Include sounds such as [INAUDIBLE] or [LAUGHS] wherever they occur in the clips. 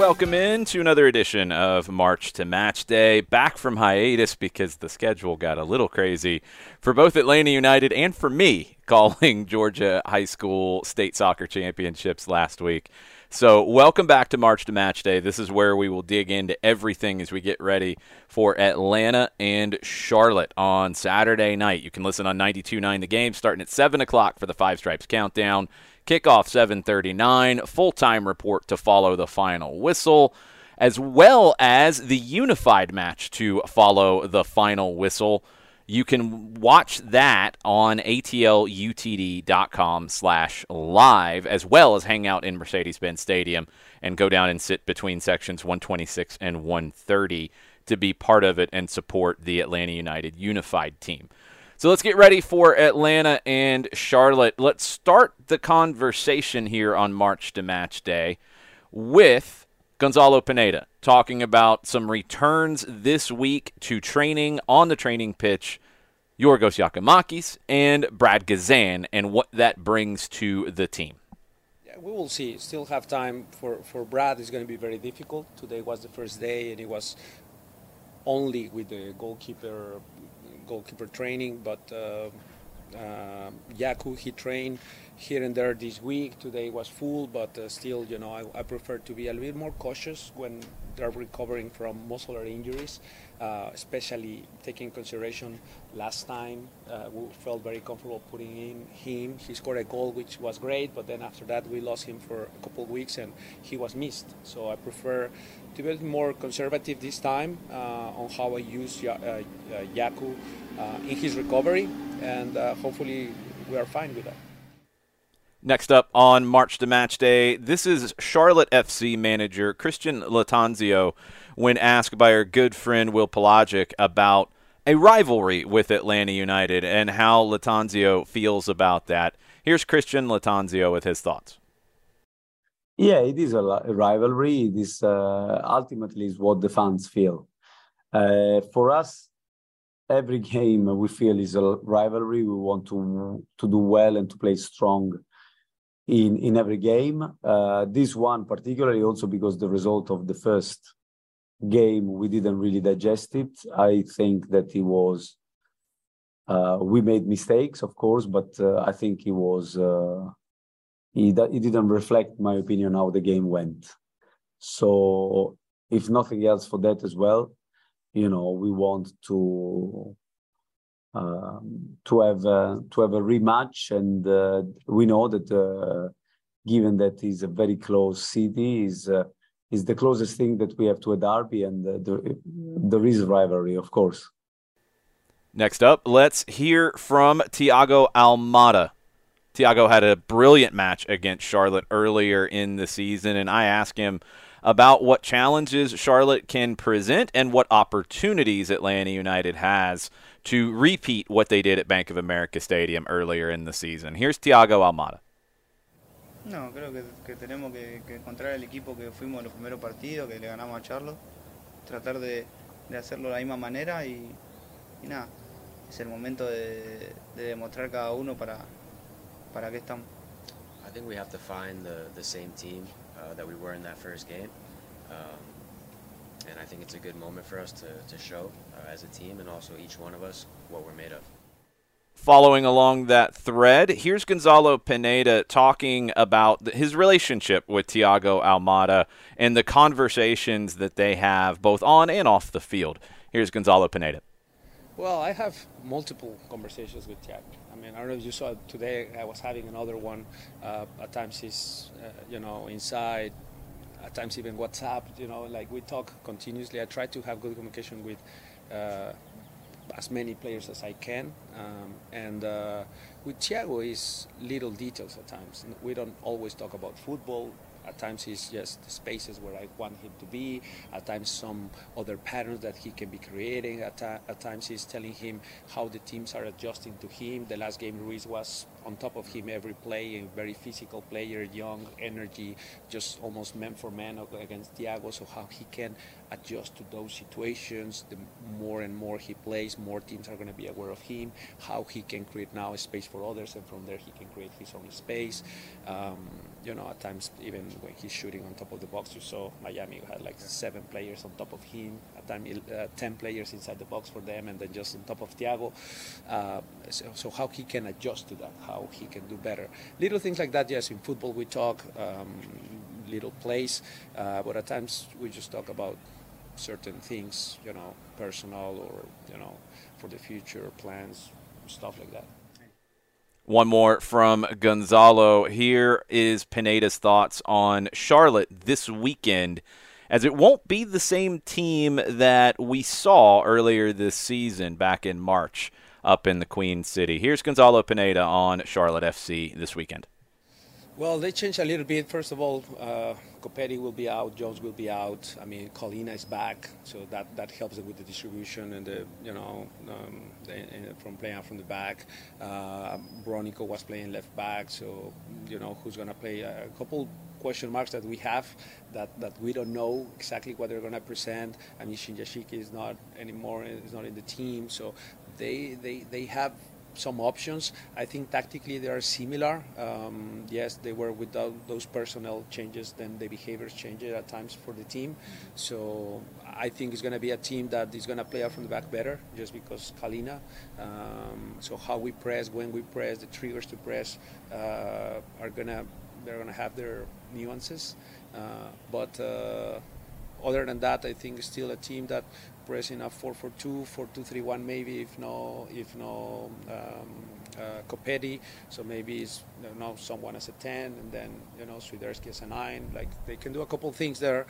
Welcome in to another edition of March to Match Day. Back from hiatus because the schedule got a little crazy for both Atlanta United and for me [LAUGHS] calling Georgia High School State Soccer Championships last week. So, welcome back to March to Match Day. This is where we will dig into everything as we get ready for Atlanta and Charlotte on Saturday night. You can listen on 92.9 The Game starting at 7 o'clock for the Five Stripes Countdown. Kickoff 7:39. Full-time report to follow the final whistle, as well as the unified match to follow the final whistle. You can watch that on atlutd.com slash live, as well as hang out in Mercedes-Benz Stadium and go down and sit between sections 126 and 130 to be part of it and support the Atlanta United unified team. So let's get ready for Atlanta and Charlotte. Let's start the conversation here on March to Match Day with Gonzalo Pineda talking about some returns this week to training on the training pitch. Yorgos Giakoumakis and Brad Guzan, and what that brings to the team. We will see. Still have time for, for Brad. It's going to be very difficult. Today was the first day, and it was only with the goalkeeper goalkeeper training, but uh, uh, Yaku he trained here and there this week. Today was full, but uh, still, you know, I, I, prefer to be a little bit more cautious when they're recovering from muscular injuries, uh, especially taking consideration last time uh, we felt very comfortable putting in him. He scored a goal, which was great, but then after that we lost him for a couple of weeks and he was missed. So I prefer to be more conservative this time uh, on how I use uh, uh, Yaku in his recovery, and hopefully we are fine with that. Next up on March to Match Day, this is Charlotte FC manager Christian Lattanzio when asked by our good friend Will Pelagic about a rivalry with Atlanta United and how Lattanzio feels about that. Here's Christian Lattanzio with his thoughts. Yeah, it is a, a rivalry. It is uh, ultimately is what the fans feel. Uh, for us, every [LAUGHS] game we feel is a rivalry. We want to to do well and to play strong in in every game. Uh, this one particularly also because the result of the first game we didn't really digest it. I think that it was. Uh, we made mistakes, of course, but uh, I think it was uh, it, it didn't reflect my opinion how the game went. So if nothing else for that as well, you know, we want to um, to have to have a rematch, and uh, we know that uh, given that is a very close city, is uh, is the closest thing that we have to a derby, and uh, there, is rivalry, of course. Next up, let's hear from Thiago Almada. Thiago had a brilliant match against Charlotte earlier in the season, and I asked him about what challenges Charlotte can present and what opportunities Atlanta United has to repeat what they did at Bank of America Stadium earlier in the season. Here's Thiago Almada. No, creo que, que tenemos que, que, encontrar el equipo que fuimos en los primeros partidos, que le ganamos a Charlotte, tratar de, de hacerlo de la misma manera y, y nada, es el momento de, de demostrar cada uno para, para qué estamos. I think we have to find the, the same team. uh, that we were in that first game. Um, and I think it's a good moment for us to, to show uh, as a team and also each one of us what we're made of. Following along that thread, here's Gonzalo Pineda talking about his relationship with Thiago Almada and the conversations that they have both on and off the field. Here's Gonzalo Pineda. Well, I have multiple conversations with Thiago. I mean, I don't know if you saw today. I was having another one. Uh, at times he's, uh, you know, inside. At times even WhatsApp. You know, like we talk continuously. I try to have good communication with uh, as many players as I can. Um, and uh, with Thiago, is little details at times. We don't always talk about football. At times, he's just the spaces where I want him to be. At times, some other patterns that he can be creating. At, at times, he's telling him how the teams are adjusting to him. The last game, Ruiz was on top of him every play, a very physical player, young, energy, just almost man for man against Thiago. So how he can adjust to those situations. The more and more he plays, more teams are going to be aware of him. How he can create now a space for others, and from there he can create his own space. Um, you know, at times even when he's shooting on top of the box, you saw Miami had like seven players on top of him. At time, uh, ten players inside the box for them, and then just on top of Thiago. Uh, so, so, how he can adjust to that, how he can do better. Little things like that. Yes, in football we talk. Um, little plays, uh, but at times we just talk about certain things, you know, personal or, you know, for the future plans, stuff like that. One more from Gonzalo. Here is Pineda's thoughts on Charlotte this weekend, as it won't be the same team that we saw earlier this season back in March up in the Queen City. Here's Gonzalo Pineda on Charlotte FC this weekend. Well, they changed a little bit. First of all, uh, Copetti will be out, Jones will be out. I mean, Kahlina is back, so that, that helps with the distribution and the you know um, the, from playing out from the back. Uh, Bronico was playing left back, so you know who's going to play. A couple question marks that we have that, that we don't know exactly what they're going to present. I mean, Shinyashiki is not anymore, is not in the team, so they they, they have some options. I think tactically they are similar. Um, yes, they were without those personnel changes, then the behaviors change at times for the team. So I think it's going to be a team that is going to play out from the back better, just because Kahlina. Um, so how we press, when we press, the triggers to press uh, are gonna they're gonna have their nuances, uh, but. Uh, other than that, I think still a team that pressing a 4-4-2, 4-2-3-1 maybe if no if no um, uh, Copetti. So maybe it's you know someone as a 10 and then you know Swiderski as a 9. Like they can do a couple things there,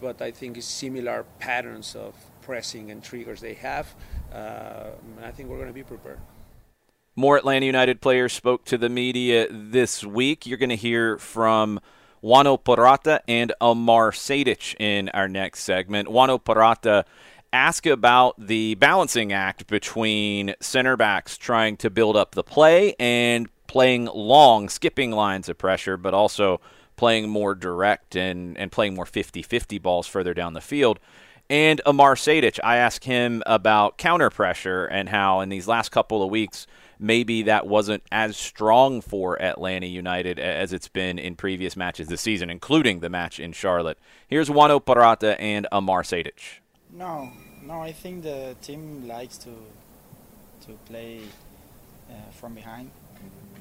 but I think it's similar patterns of pressing and triggers they have. Uh, I think we're going to be prepared. More Atlanta United players spoke to the media this week. You're going to hear from Juanjo Purata and Amar Sejdic in our next segment. Juanjo Purata ask about the balancing act between center backs trying to build up the play and playing long, skipping lines of pressure, but also playing more direct and, and playing more 50 50 balls further down the field. And Amar Sejdic, I asked him about counter pressure and how in these last couple of weeks, maybe that wasn't as strong for Atlanta United as it's been in previous matches this season, including the match in Charlotte. Here's Juanjo Purata and Amar Sejdic. No, no, I think the team likes to to play uh, from behind,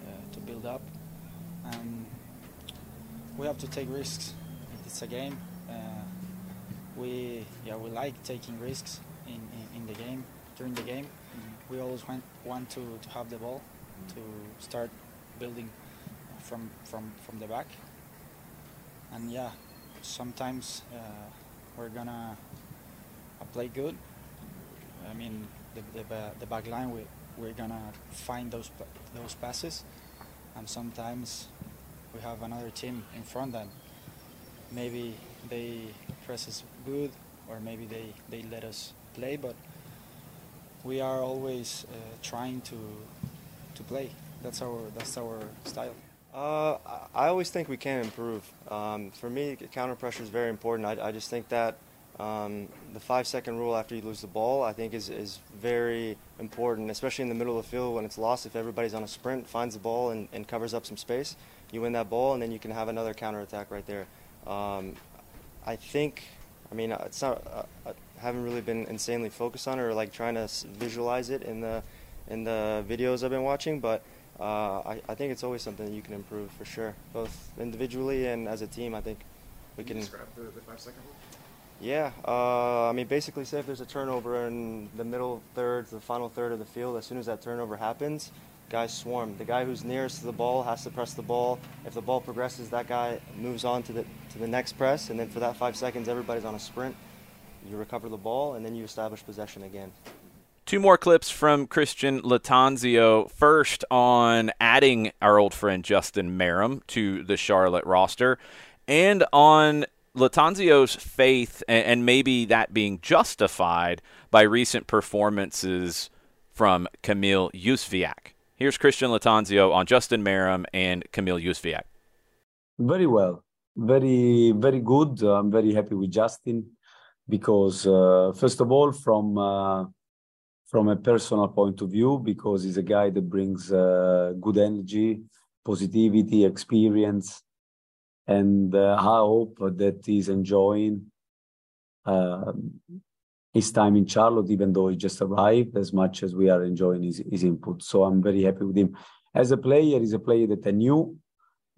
uh, to build up. and we have to take risks. It's a game. Uh, we yeah we like taking risks in, in, in the game during the game. We always want want to, to have the ball to start building from from from the back. And yeah, sometimes uh, we're gonna play good. I mean, the, the, the back line, we, we're to find those, those passes. And sometimes we have another team in front that maybe they press us good or maybe they, they let us play, but we are always uh, trying to, to play. That's our, that's our style. Uh, I always think we can improve. Um, for me, counter pressure is very important. I, I just think that um, the five second rule after you lose the ball, I think, is, is very important, especially in the middle of the field when it's lost. If everybody's on a sprint, finds the ball, and, and covers up some space, you win that ball, and then you can have another counter attack right there. Um, I think, I mean, it's not. Uh, I haven't really been insanely focused on it or like trying to visualize it in the in the videos I've been watching, but uh, I, I think it's always something that you can improve for sure, both individually and as a team. I think we can. Describe the, the five second rule. Yeah, uh, I mean, basically, say if there's a turnover in the middle third, the final third of the field, as soon as that turnover happens, guys swarm. The guy who's nearest to the ball has to press the ball. If the ball progresses, that guy moves on to the to the next press, and then for that five seconds, everybody's on a sprint. You recover the ball, and then you establish possession again. Two more clips from Christian Lattanzio. First on adding our old friend Justin Meram to the Charlotte roster, and on Lattanzio's faith and, and maybe that being justified by recent performances from Kamil Jóźwiak. Here's Christian Lattanzio on Justin Meram and Kamil Jóźwiak. Very well, very very good. I'm very happy with Justin because uh, first of all, from uh, from a personal point of view, because he's a guy that brings uh, good energy, positivity, experience, and uh, I hope that he's enjoying um, his time in Charlotte, even though he just arrived, as much as we are enjoying his, his input. So I'm very happy with him. As a player, he's a player that I knew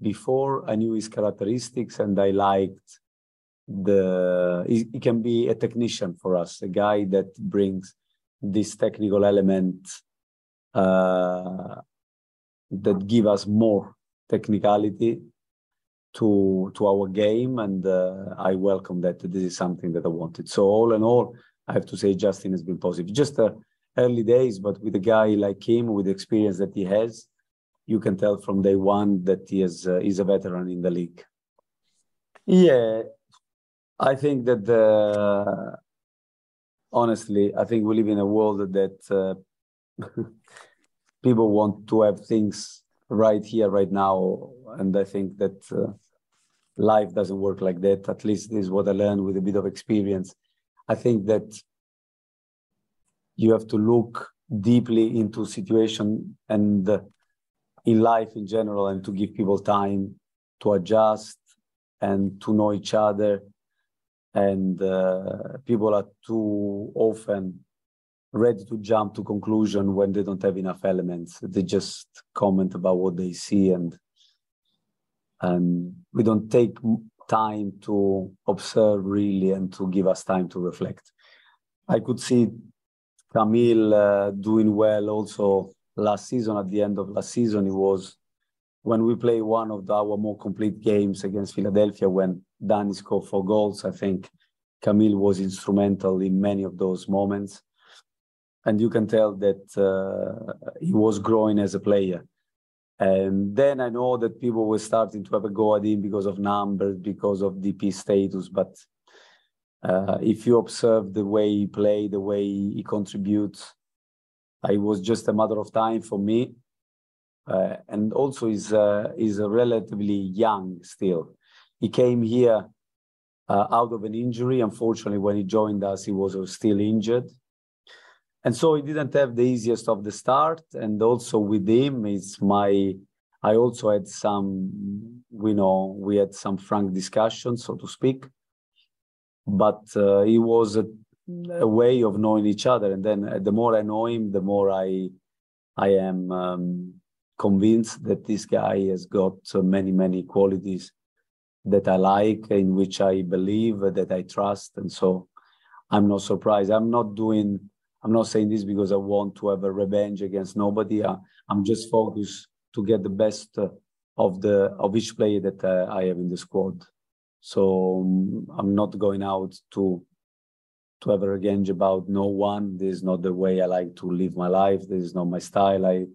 before. I knew his characteristics, and I liked the. He, he can be a technician for us, a guy that brings this technical element uh, that give us more technicality to to our game, and uh, I welcome that. This is something that I wanted. So all in all, I have to say Justin has been positive. Just uh, early days, but with a guy like him, with the experience that he has, you can tell from day one that he is uh, is a veteran in the league. Yeah, I think that the honestly, I think we live in a world that uh, [LAUGHS] people want to have things right here, right now. And I think that uh, life doesn't work like that. At least this is what I learned with a bit of experience. I think that you have to look deeply into situation and uh, in life in general and to give people time to adjust and to know each other and uh, people are too often ready to jump to conclusion when they don't have enough elements. They just comment about what they see and and we don't take time to observe really and to give us time to reflect. I could see Kamil uh, doing well also last season at the end of last season. It was when we play one of the, our more complete games against philadelphia when Dani scored four goals. I think Kamil was instrumental in many of those moments. And you can tell that uh, he was growing as a player. And then I know that people were starting to have a go at him because of numbers, because of DP status. But uh, if you observe the way he played, the way he contributes, it was just a matter of time for me. Uh, and also, he's, uh, he's relatively young still he came here uh, out of an injury. Unfortunately, when he joined us, he was still injured. And so he didn't have the easiest of the start. And also with him, it's my, I also had some, we know, we had some frank discussions, so to speak. But uh, it was a, a, way of knowing each other. And then uh, the more I know him, the more I, I am um, convinced that this guy has got uh, many, many qualities that I like, in which I believe, that I trust. And so I'm not surprised. I'm not doing, I'm not saying this because I want to have a revenge against nobody. I, am just focused to get the best of the of each player that uh, I have in the squad. So um, I'm not going out to to a revenge about no one. This is not the way I like to live my life. This is not my style. I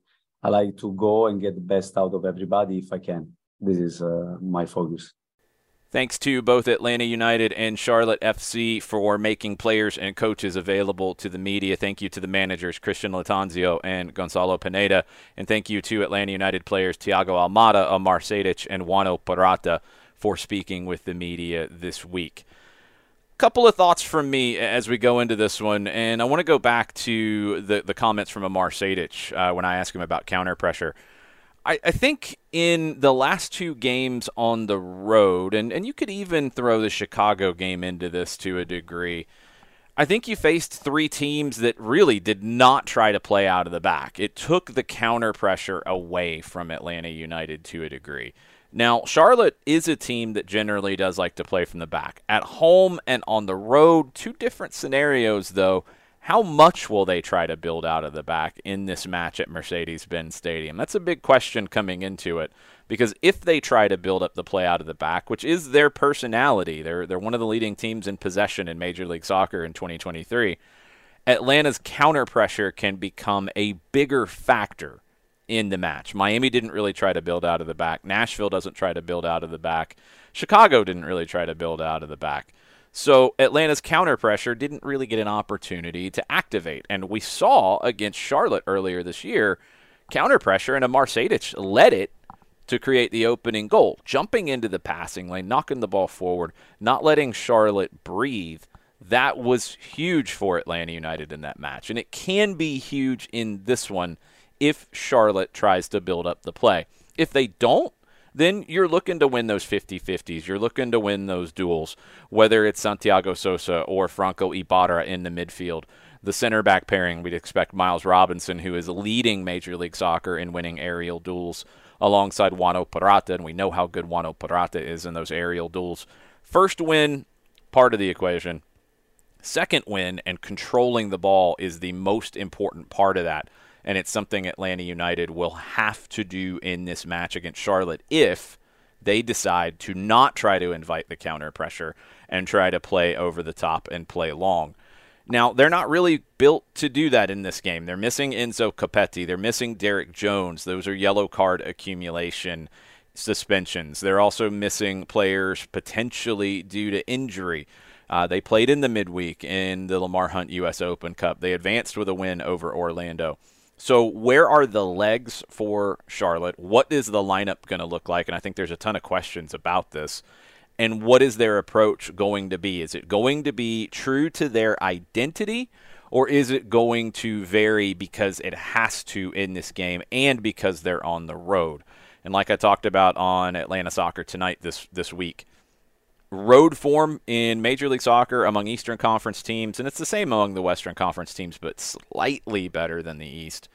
I like to go and get the best out of everybody if I can. This is uh, my focus. Thanks to both Atlanta United and Charlotte FC for making players and coaches available to the media. Thank you to the managers, Christian Lattanzio and Gonzalo Pineda. And thank you to Atlanta United players Thiago Almada, Amar Sejdic, and Juanjo Purata for speaking with the media this week. Couple of thoughts from me as we go into this one, and I want to go back to the, the comments from Amar Sejdic uh, when I asked him about counter pressure. I, I think in the last two games on the road, and, and you could even throw the Chicago game into this to a degree. I think you faced three teams that really did not try to play out of the back. It took the counter pressure away from Atlanta United to a degree. Now, Charlotte is a team that generally does like to play from the back. At home and on the road, two different scenarios, though. How much will they try to build out of the back in this match at Mercedes Benz Stadium? That's a big question coming into it because if they try to build up the play out of the back, which is their personality, they're, they're one of the leading teams in possession in Major League Soccer in 2023. Atlanta's counter pressure can become a bigger factor in the match. Miami didn't really try to build out of the back. Nashville doesn't try to build out of the back. Chicago didn't really try to build out of the back. So Atlanta's counter pressure didn't really get an opportunity to activate. And we saw against Charlotte earlier this year counter pressure, and Amar Sejdic led it to create the opening goal, jumping into the passing lane, knocking the ball forward, not letting Charlotte breathe. That was huge for Atlanta United in that match. And it can be huge in this one if Charlotte tries to build up the play. If they don't, then you're looking to win those 50 50s. You're looking to win those duels, whether it's Santiago Sosa or Franco Ibarra in the midfield. The center back pairing, we'd expect Miles Robinson, who is leading Major League Soccer in winning aerial duels, alongside Juan Purata, and we know how good Juan Purata is in those aerial duels. First win, part of the equation. Second win and controlling the ball is the most important part of that and it's something Atlanta United will have to do in this match against Charlotte if they decide to not try to invite the counter pressure and try to play over the top and play long. Now, they're not really built to do that in this game. They're missing Enzo Copetti. They're missing Derrick Jones. Those are yellow card accumulation suspensions. They're also missing players potentially due to injury. Uh, they played in the midweek in the Lamar Hunt U.S. Open Cup. They advanced with a win over Orlando. So, where are the legs for Charlotte? What is the lineup going to look like? And I think there's a ton of questions about this. And what is their approach going to be? Is it going to be true to their identity, or is it going to vary because it has to in this game and because they're on the road? And like I talked about on Atlanta Soccer tonight this this week, road form in Major League Soccer among Eastern Conference teams, and it's the same among the Western Conference teams, but slightly better than the East.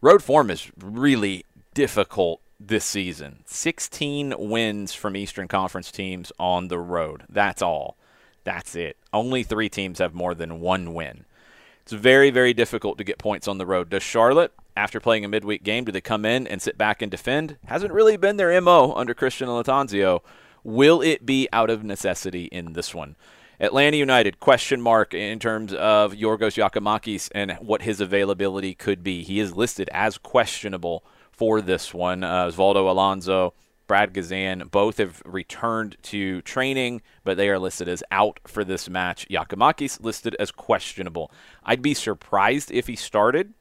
Road form is really difficult this season. 16 wins from Eastern Conference teams on the road. That's all. That's it. Only three teams have more than one win. It's very, very difficult to get points on the road. Does Charlotte, after playing a midweek game, do they come in and sit back and defend? Hasn't really been their MO under Christian Lattanzio. Will it be out of necessity in this one? Atlanta United, question mark in terms of Yorgos Giakoumakis and what his availability could be. He is listed as questionable for this one. Uh, Osvaldo Alonso, Brad Guzan, both have returned to training, but they are listed as out for this match. Giakoumakis listed as questionable. I'd be surprised if he started,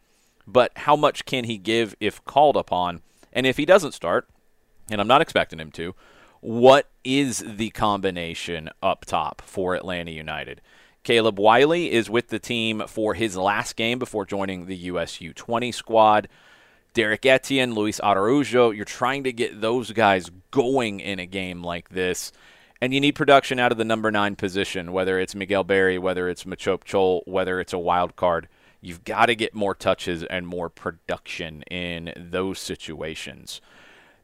but how much can he give if called upon? And if he doesn't start, and I'm not expecting him to, what is the combination up top for Atlanta United? Caleb Wiley is with the team for his last game before joining the USU 20 squad. Derrick Etienne, Luis Araujo, you're trying to get those guys going in a game like this. And you need production out of the number nine position, whether it's Miguel Berry, whether it's Machop Chol, whether it's a wild card. You've got to get more touches and more production in those situations.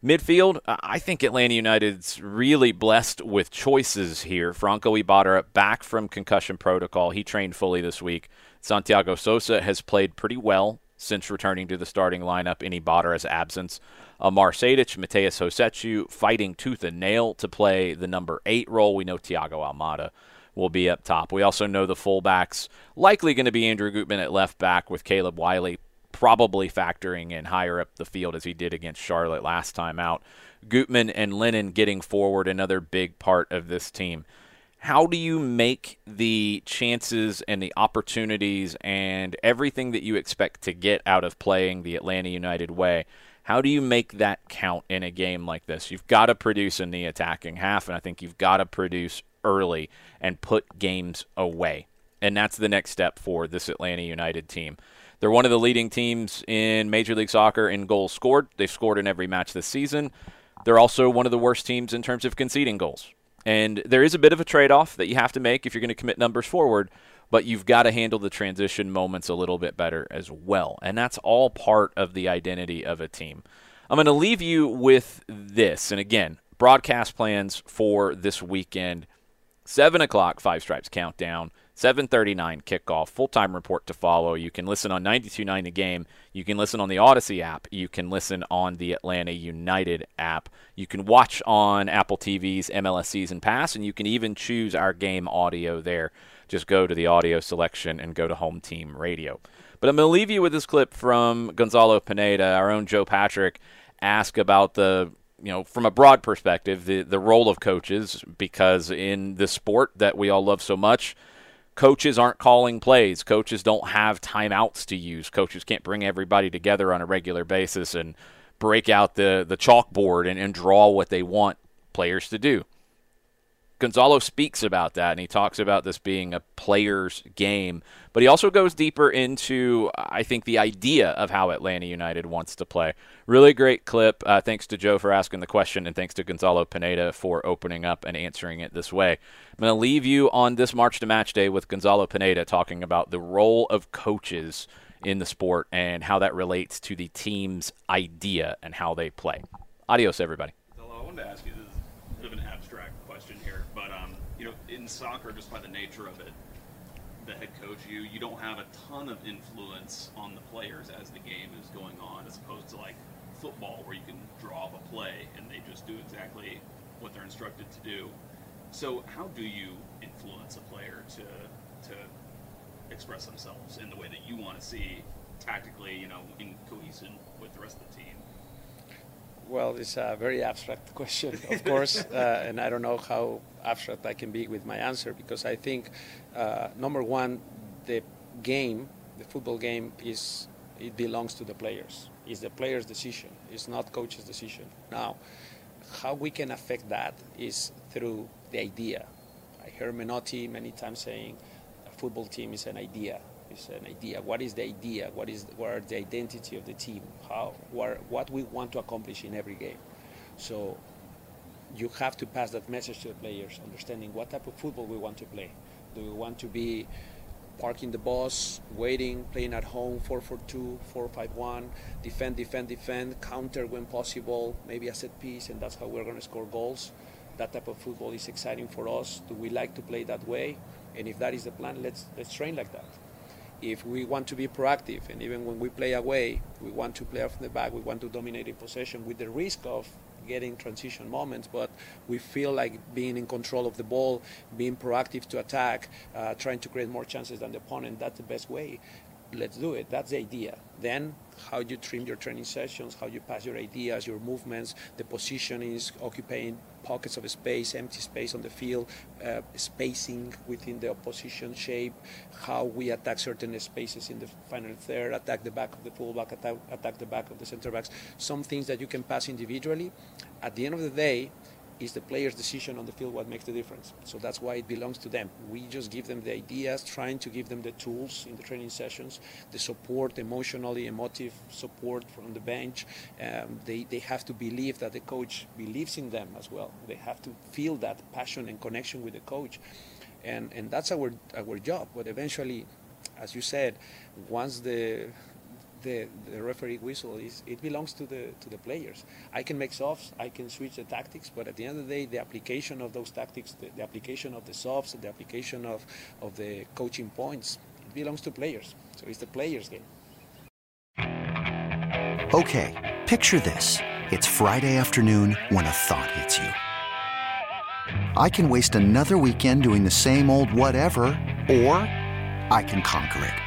Midfield, I think Atlanta United's really blessed with choices here. Franco Ibarra back from concussion protocol. He trained fully this week. Santiago Sosa has played pretty well since returning to the starting lineup in Ibarra's absence. Amar Sejdic, Matheus Rossetto fighting tooth and nail to play the number eight role. We know Thiago Almada will be up top. We also know the fullbacks likely going to be Andrew Gutman at left back with Caleb Wiley probably factoring in higher up the field as he did against Charlotte last time out. Gutman and Lennon getting forward, another big part of this team. How do you make the chances and the opportunities and everything that you expect to get out of playing the Atlanta United way? How do you make that count in a game like this? You've got to produce in the attacking half, and I think you've got to produce early and put games away. And that's the next step for this Atlanta United team. They're one of the leading teams in Major League Soccer in goals scored. They've scored in every match this season. They're also one of the worst teams in terms of conceding goals. And there is a bit of a trade off that you have to make if you're going to commit numbers forward, but you've got to handle the transition moments a little bit better as well. And that's all part of the identity of a team. I'm going to leave you with this. And again, broadcast plans for this weekend 7 o'clock, Five Stripes Countdown. 7:39 kickoff. Full-time report to follow. You can listen on 92.9 The Game. You can listen on the Audacy app. You can listen on the Atlanta United app. You can watch on Apple TV's MLS Season Pass, and you can even choose our game audio there. Just go to the audio selection and go to Home Team Radio. But I'm going to leave you with this clip from Gonzalo Pineda, our own Joe Patrick, ask about the you know, from a broad perspective, the the role of coaches because in the sport that we all love so much, coaches aren't calling plays. Coaches don't have timeouts to use. Coaches can't bring everybody together on a regular basis and break out the, the chalkboard and, and draw what they want players to do. Gonzalo speaks about that, and he talks about this being a player's game. But he also goes deeper into, I think, the idea of how Atlanta United wants to play. Really great clip. Uh, thanks to Joe for asking the question, and thanks to Gonzalo Pineda for opening up and answering it this way. I'm going to leave you on this March to Match Day with Gonzalo Pineda talking about the role of coaches in the sport and how that relates to the team's idea and how they play. Adios, everybody. I wanted to ask you soccer, just by the nature of it, the head coach, you you don't have a ton of influence on the players as the game is going on, as opposed to like football, where you can draw up a play and they just do exactly what they're instructed to do. So, how do you influence a player to to express themselves in the way that you want to see tactically, you know, in cohesion with the rest of the team? Well, it's a very abstract [LAUGHS] question, of course, uh, and I don't know how abstract I can be with my answer because I think, uh, number one, the game, the football game, is it belongs to the players. It's the players' decision. It's not coach's decision. Now, how we can affect that is through the idea. I heard Menotti many times saying, a football team is an idea is an idea. What is the idea? What is what are the identity of the team? How what, what we want to accomplish in every game. So you have to pass that message to the players, understanding what type of football we want to play. Do we want to be parking the bus, waiting, playing at home, 4-4-2, 4-5-1, defend, defend, defend, counter when possible, maybe a set piece, and that's how we're going to score goals. That type of football is exciting for us. Do we like to play that way? And if that is the plan, let's let's train like that if we want to be proactive, and even when we play away, we want to play off the back, we want to dominate in possession with the risk of getting transition moments, but we feel like being in control of the ball, being proactive to attack, uh, trying to create more chances than the opponent, that's the best way. Let's do it. That's the idea. Then how you trim your training sessions, how you pass your ideas, your movements, the positionings, occupying pockets of space, empty space on the field, uh, spacing within the opposition shape, how we attack certain spaces in the final third, attack the back of the fullback, attack, attack the back of the center backs. Some things that you can pass individually. At the end of the day, is the player's decision on the field what makes the difference. So that's why it belongs to them. We just give them the ideas, trying to give them the tools in the training sessions, the support, emotionally, emotive support from the bench. Um, they, they have to believe that the coach believes in them as well. They have to feel that passion and connection with the coach. And, and that's our, our job. But eventually, as you said, once the the, the referee whistle is it belongs to the to the players. I can make softs, I can switch the tactics, but at the end of the day, the application of those tactics, the, the application of the softs, the application of, of the coaching points, it belongs to players. So it's the players' game. Okay, picture this: it's Friday afternoon when a thought hits you. I can waste another weekend doing the same old whatever, or I can conquer it.